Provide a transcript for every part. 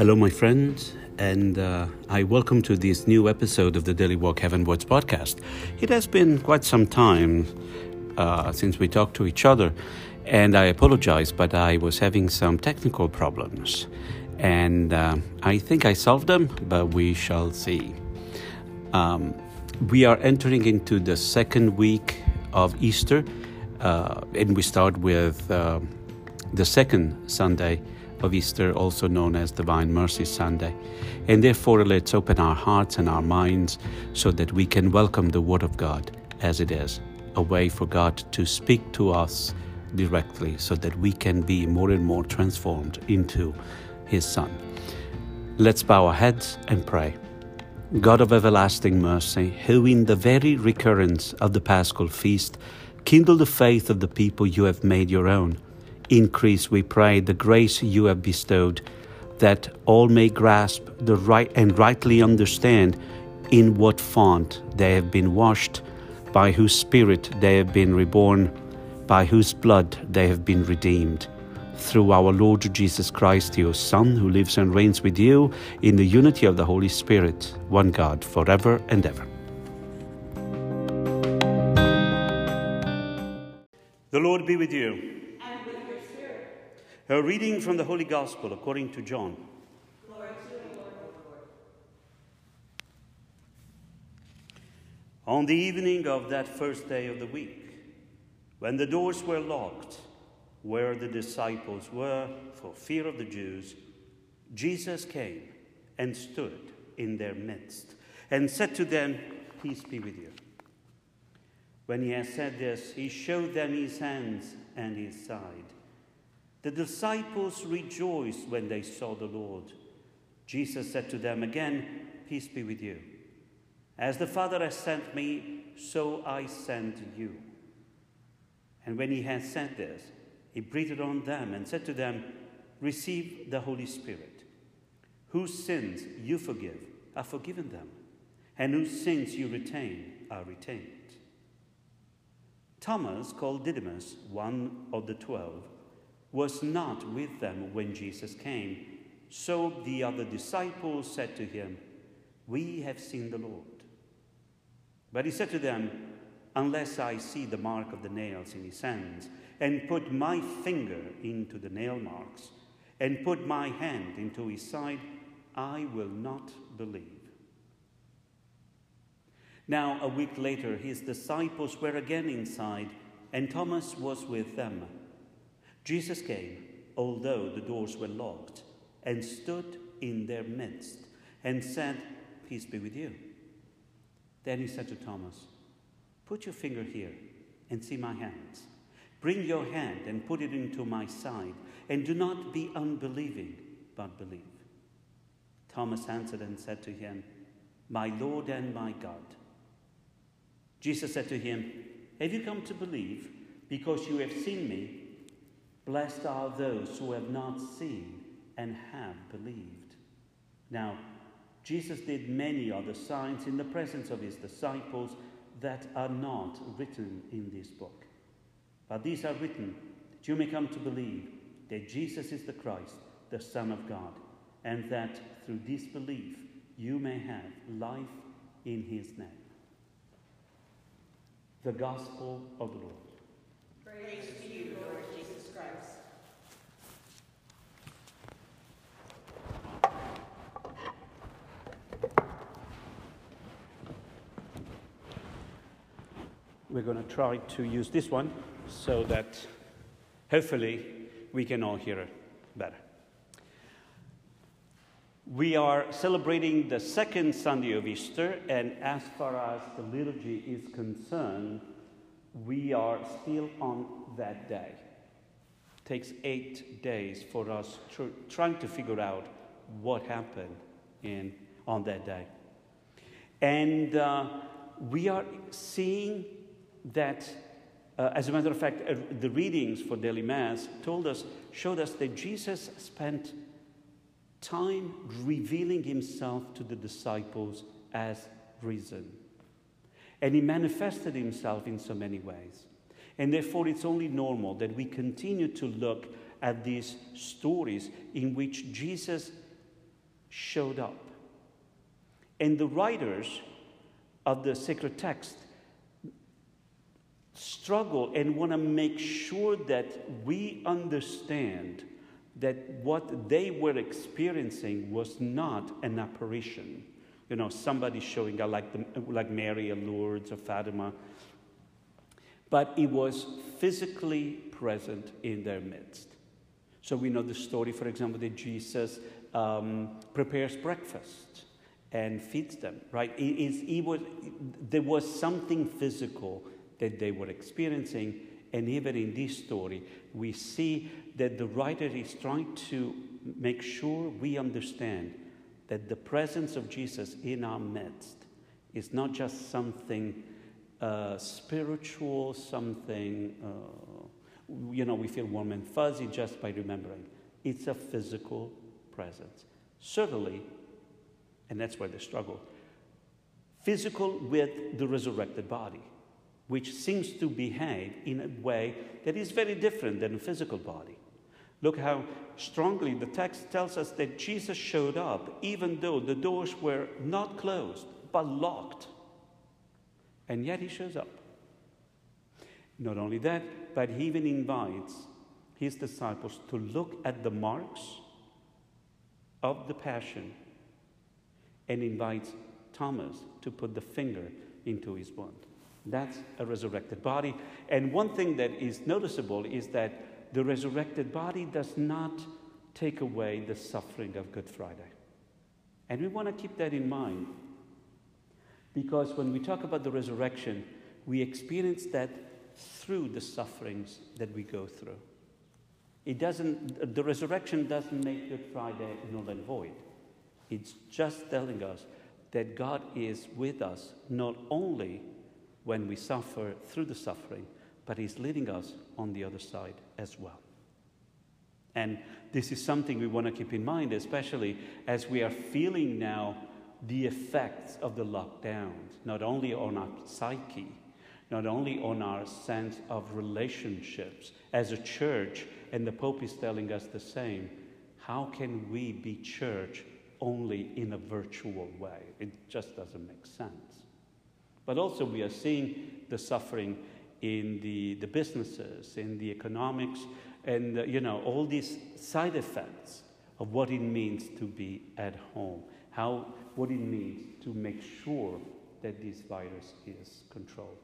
Hello, my friends, and uh, I welcome to this new episode of the Daily Walk Heavenwards podcast. It has been quite some time uh, since we talked to each other, and I apologize, but I was having some technical problems, and uh, I think I solved them, but we shall see. Um, we are entering into the second week of Easter, uh, and we start with uh, the second Sunday of Easter, also known as Divine Mercy Sunday. And therefore, let's open our hearts and our minds so that we can welcome the Word of God as it is a way for God to speak to us directly so that we can be more and more transformed into His Son. Let's bow our heads and pray. God of everlasting mercy, who in the very recurrence of the Paschal feast kindle the faith of the people you have made your own, Increase, we pray, the grace you have bestowed, that all may grasp the right and rightly understand in what font they have been washed, by whose Spirit they have been reborn, by whose blood they have been redeemed. Through our Lord Jesus Christ, your Son, who lives and reigns with you in the unity of the Holy Spirit, one God, forever and ever. The Lord be with you. A reading from the Holy Gospel according to John. On the evening of that first day of the week, when the doors were locked where the disciples were for fear of the Jews, Jesus came and stood in their midst and said to them, Peace be with you. When he had said this, he showed them his hands and his side. The disciples rejoiced when they saw the Lord. Jesus said to them again, Peace be with you. As the Father has sent me, so I send you. And when he had said this, he breathed on them and said to them, Receive the Holy Spirit. Whose sins you forgive are forgiven them, and whose sins you retain are retained. Thomas, called Didymus, one of the twelve, was not with them when Jesus came. So the other disciples said to him, We have seen the Lord. But he said to them, Unless I see the mark of the nails in his hands, and put my finger into the nail marks, and put my hand into his side, I will not believe. Now, a week later, his disciples were again inside, and Thomas was with them. Jesus came, although the doors were locked, and stood in their midst and said, Peace be with you. Then he said to Thomas, Put your finger here and see my hands. Bring your hand and put it into my side, and do not be unbelieving, but believe. Thomas answered and said to him, My Lord and my God. Jesus said to him, Have you come to believe because you have seen me? Blessed are those who have not seen and have believed. Now, Jesus did many other signs in the presence of his disciples that are not written in this book. But these are written that you may come to believe that Jesus is the Christ, the Son of God, and that through this belief you may have life in his name. The Gospel of the Lord. Praise to you, Lord Jesus Christ. We're going to try to use this one so that hopefully we can all hear it better. We are celebrating the second Sunday of Easter, and as far as the liturgy is concerned, we are still on that day. It takes eight days for us tr- trying to figure out what happened in, on that day. And uh, we are seeing that, uh, as a matter of fact, uh, the readings for daily Mass told us, showed us that Jesus spent time revealing himself to the disciples as risen. And he manifested himself in so many ways. And therefore, it's only normal that we continue to look at these stories in which Jesus showed up. And the writers of the sacred text struggle and want to make sure that we understand that what they were experiencing was not an apparition. You know, somebody showing up like, the, like Mary or Lourdes or Fatima, but it was physically present in their midst. So we know the story, for example, that Jesus um, prepares breakfast and feeds them, right? It, it was, there was something physical that they were experiencing. And even in this story, we see that the writer is trying to make sure we understand that the presence of Jesus in our midst is not just something uh, spiritual, something, uh, you know, we feel warm and fuzzy just by remembering. It's a physical presence. Certainly, and that's where they struggle, physical with the resurrected body which seems to behave in a way that is very different than a physical body. Look how strongly the text tells us that Jesus showed up even though the doors were not closed but locked. And yet he shows up. Not only that, but he even invites his disciples to look at the marks of the passion and invites Thomas to put the finger into his wound. That's a resurrected body. And one thing that is noticeable is that the resurrected body does not take away the suffering of Good Friday. And we want to keep that in mind because when we talk about the resurrection, we experience that through the sufferings that we go through. It doesn't, the resurrection doesn't make Good Friday null and void. It's just telling us that God is with us not only when we suffer through the suffering, but He's leading us on the other side as well. And this is something we want to keep in mind, especially as we are feeling now the effects of the lockdowns, not only on our psyche, not only on our sense of relationships as a church, and the Pope is telling us the same. How can we be church only in a virtual way? It just doesn't make sense. But also, we are seeing the suffering in the, the businesses, in the economics, and uh, you know, all these side effects of what it means to be at home, how, what it means to make sure that this virus is controlled.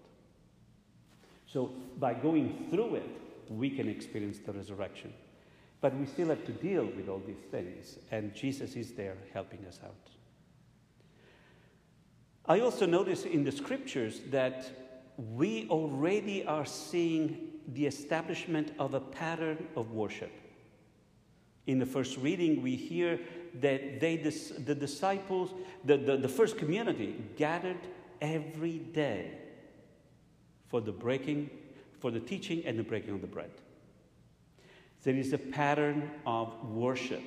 So, by going through it, we can experience the resurrection. But we still have to deal with all these things, and Jesus is there helping us out. I also notice in the scriptures that we already are seeing the establishment of a pattern of worship. In the first reading, we hear that they, the disciples, the, the, the first community, gathered every day for the breaking, for the teaching and the breaking of the bread. There is a pattern of worship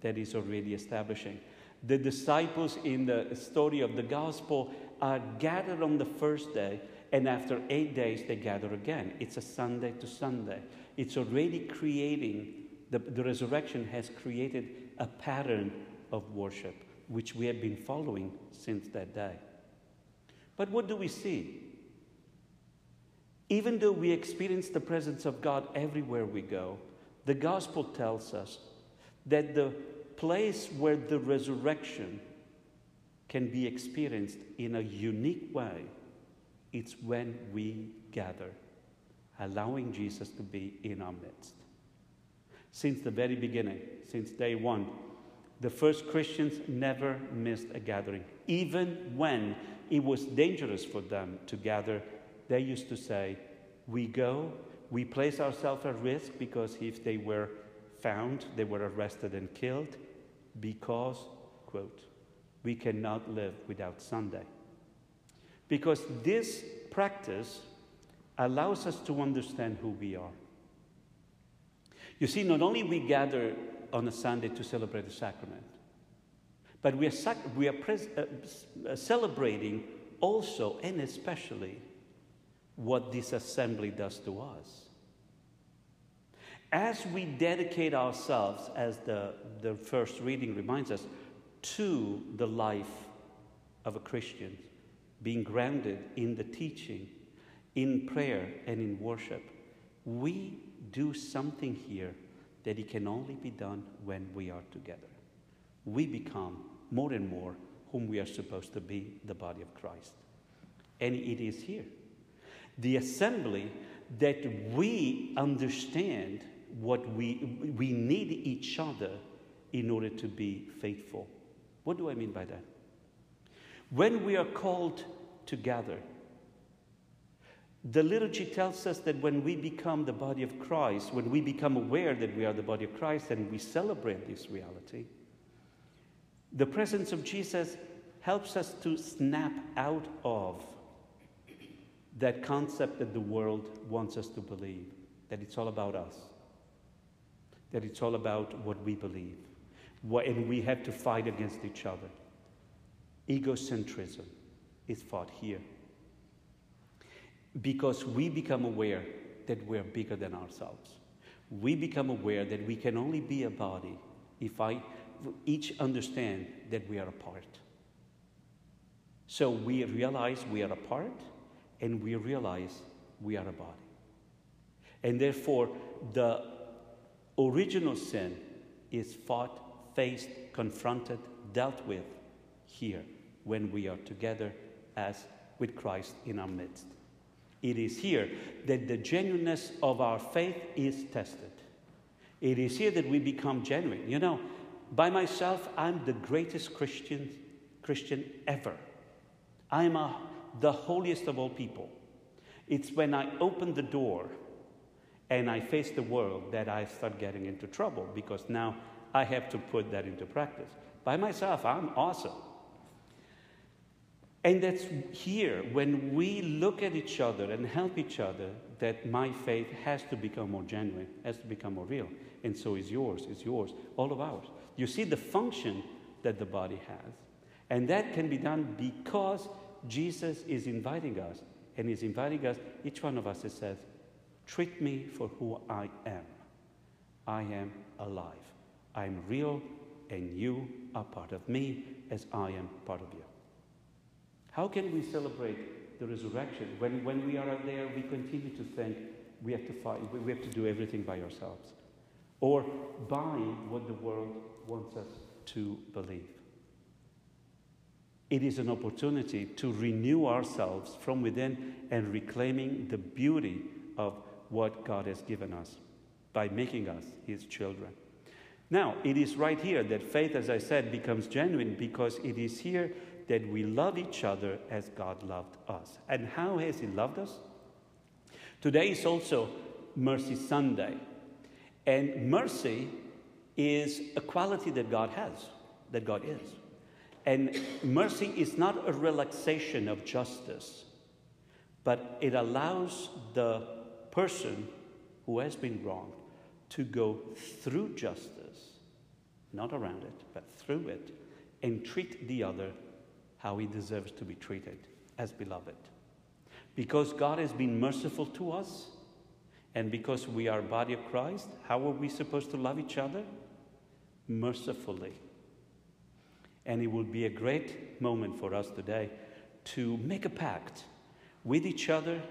that is already establishing. The disciples in the story of the gospel are gathered on the first day, and after eight days, they gather again. It's a Sunday to Sunday. It's already creating, the, the resurrection has created a pattern of worship, which we have been following since that day. But what do we see? Even though we experience the presence of God everywhere we go, the gospel tells us that the place where the resurrection can be experienced in a unique way, it's when we gather, allowing Jesus to be in our midst. Since the very beginning, since day one, the first Christians never missed a gathering. Even when it was dangerous for them to gather, they used to say, We go, we place ourselves at risk because if they were found, they were arrested and killed because, quote, we cannot live without Sunday. Because this practice allows us to understand who we are. You see, not only we gather on a Sunday to celebrate the sacrament, but we are, sac- we are pres- uh, uh celebrating also and especially what this assembly does to us as we dedicate ourselves, as the, the first reading reminds us, to the life of a Christian, being grounded in the teaching, in prayer, and in worship, we do something here that it can only be done when we are together. We become more and more whom we are supposed to be, the body of Christ. And it is here. The assembly that we understand what we, we need each other in order to be faithful. What do I mean by that? When we are called together, the liturgy tells us that when we become the body of Christ, when we become aware that we are the body of Christ and we celebrate this reality, the presence of Jesus helps us to snap out of that concept that the world wants us to believe that it's all about us, that it's all about what we believe, and we have to fight against each other. Egocentrism is fought here because we become aware that we're bigger than ourselves. We become aware that we can only be a body if I each understand that we are a part. So we realize we are a part and we realize we are a body. And therefore, the original sin is fought, faced, confronted, dealt with here when we are together as with Christ in our midst. It is here that the genuineness of our faith is tested. It is here that we become genuine. You know, by myself, I'm the greatest Christian, Christian ever. I'm a, uh, the holiest of all people. It's when I open the door and I face the world that I start getting into trouble because now I have to put that into practice. By myself, I'm awesome. And that's here, when we look at each other and help each other, that my faith has to become more genuine, has to become more real. And so is yours, is yours, all of ours. You see the function that the body has. And that can be done because Jesus is inviting us. And He's inviting us, each one of us, He says, treat me for who I am. I am alive. I'm real, and you are part of me as I am part of you. How can we celebrate the resurrection when, when we are there, we continue to think we have to fight, we have to do everything by ourselves? Or buy what the world wants us to believe? It is an opportunity to renew ourselves from within and reclaiming the beauty of what God has given us by making us His children. Now, it is right here that faith, as I said, becomes genuine because it is here that we love each other as God loved us. And how has He loved us? Today is also Mercy Sunday. And mercy is a quality that God has, that God is. And mercy is not a relaxation of justice, but it allows the person who has been wronged to go through justice, not around it, but through it, and treat the other how he deserves to be treated as beloved. Because God has been merciful to us, and because we are body of Christ, how are we supposed to love each other? Mercifully. And it will be a great moment for us today to make a pact with each other,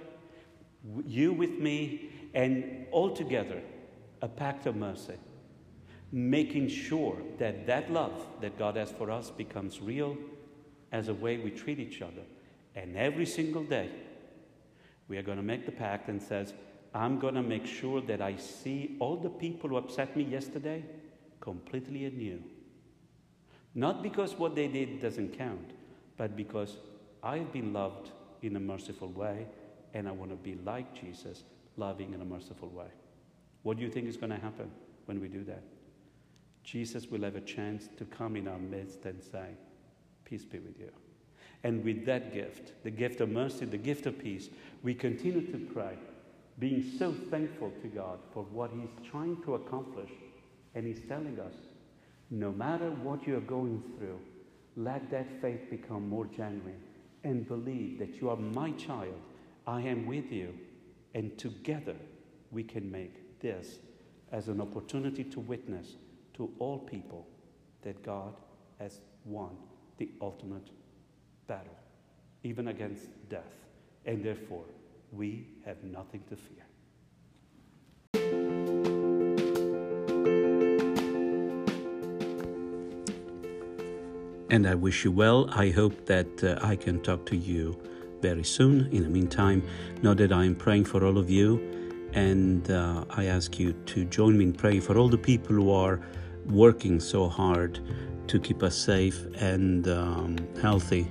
you with me, and all together, a pact of mercy, making sure that that love that God has for us becomes real as a way we treat each other. And every single day, we are going to make the pact and says, I'm going to make sure that I see all the people who upset me yesterday completely anew. Not because what they did doesn't count, but because I've been loved in a merciful way and I want to be like Jesus, loving in a merciful way. What do you think is going to happen when we do that? Jesus will have a chance to come in our midst and say, Peace be with you. And with that gift, the gift of mercy, the gift of peace, we continue to pray, being so thankful to God for what He's trying to accomplish. And He's telling us no matter what you are going through, let that faith become more genuine and believe that you are my child. I am with you. And together we can make this as an opportunity to witness to all people that God has won the ultimate battle, even against death, and therefore we have nothing to fear. And I wish you well. I hope that uh, I can talk to you very soon. In the meantime, know that I am praying for all of you, and uh, I ask you to join me in praying for all the people who are working so hard to keep us safe and um, healthy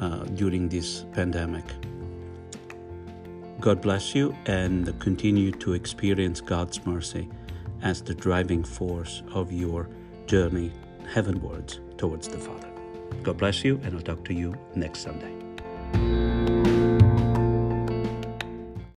uh, during this pandemic. God bless you and continue to experience God's mercy as the driving force of your journey heavenwards towards the Father. God bless you, and I'll talk to you next Sunday.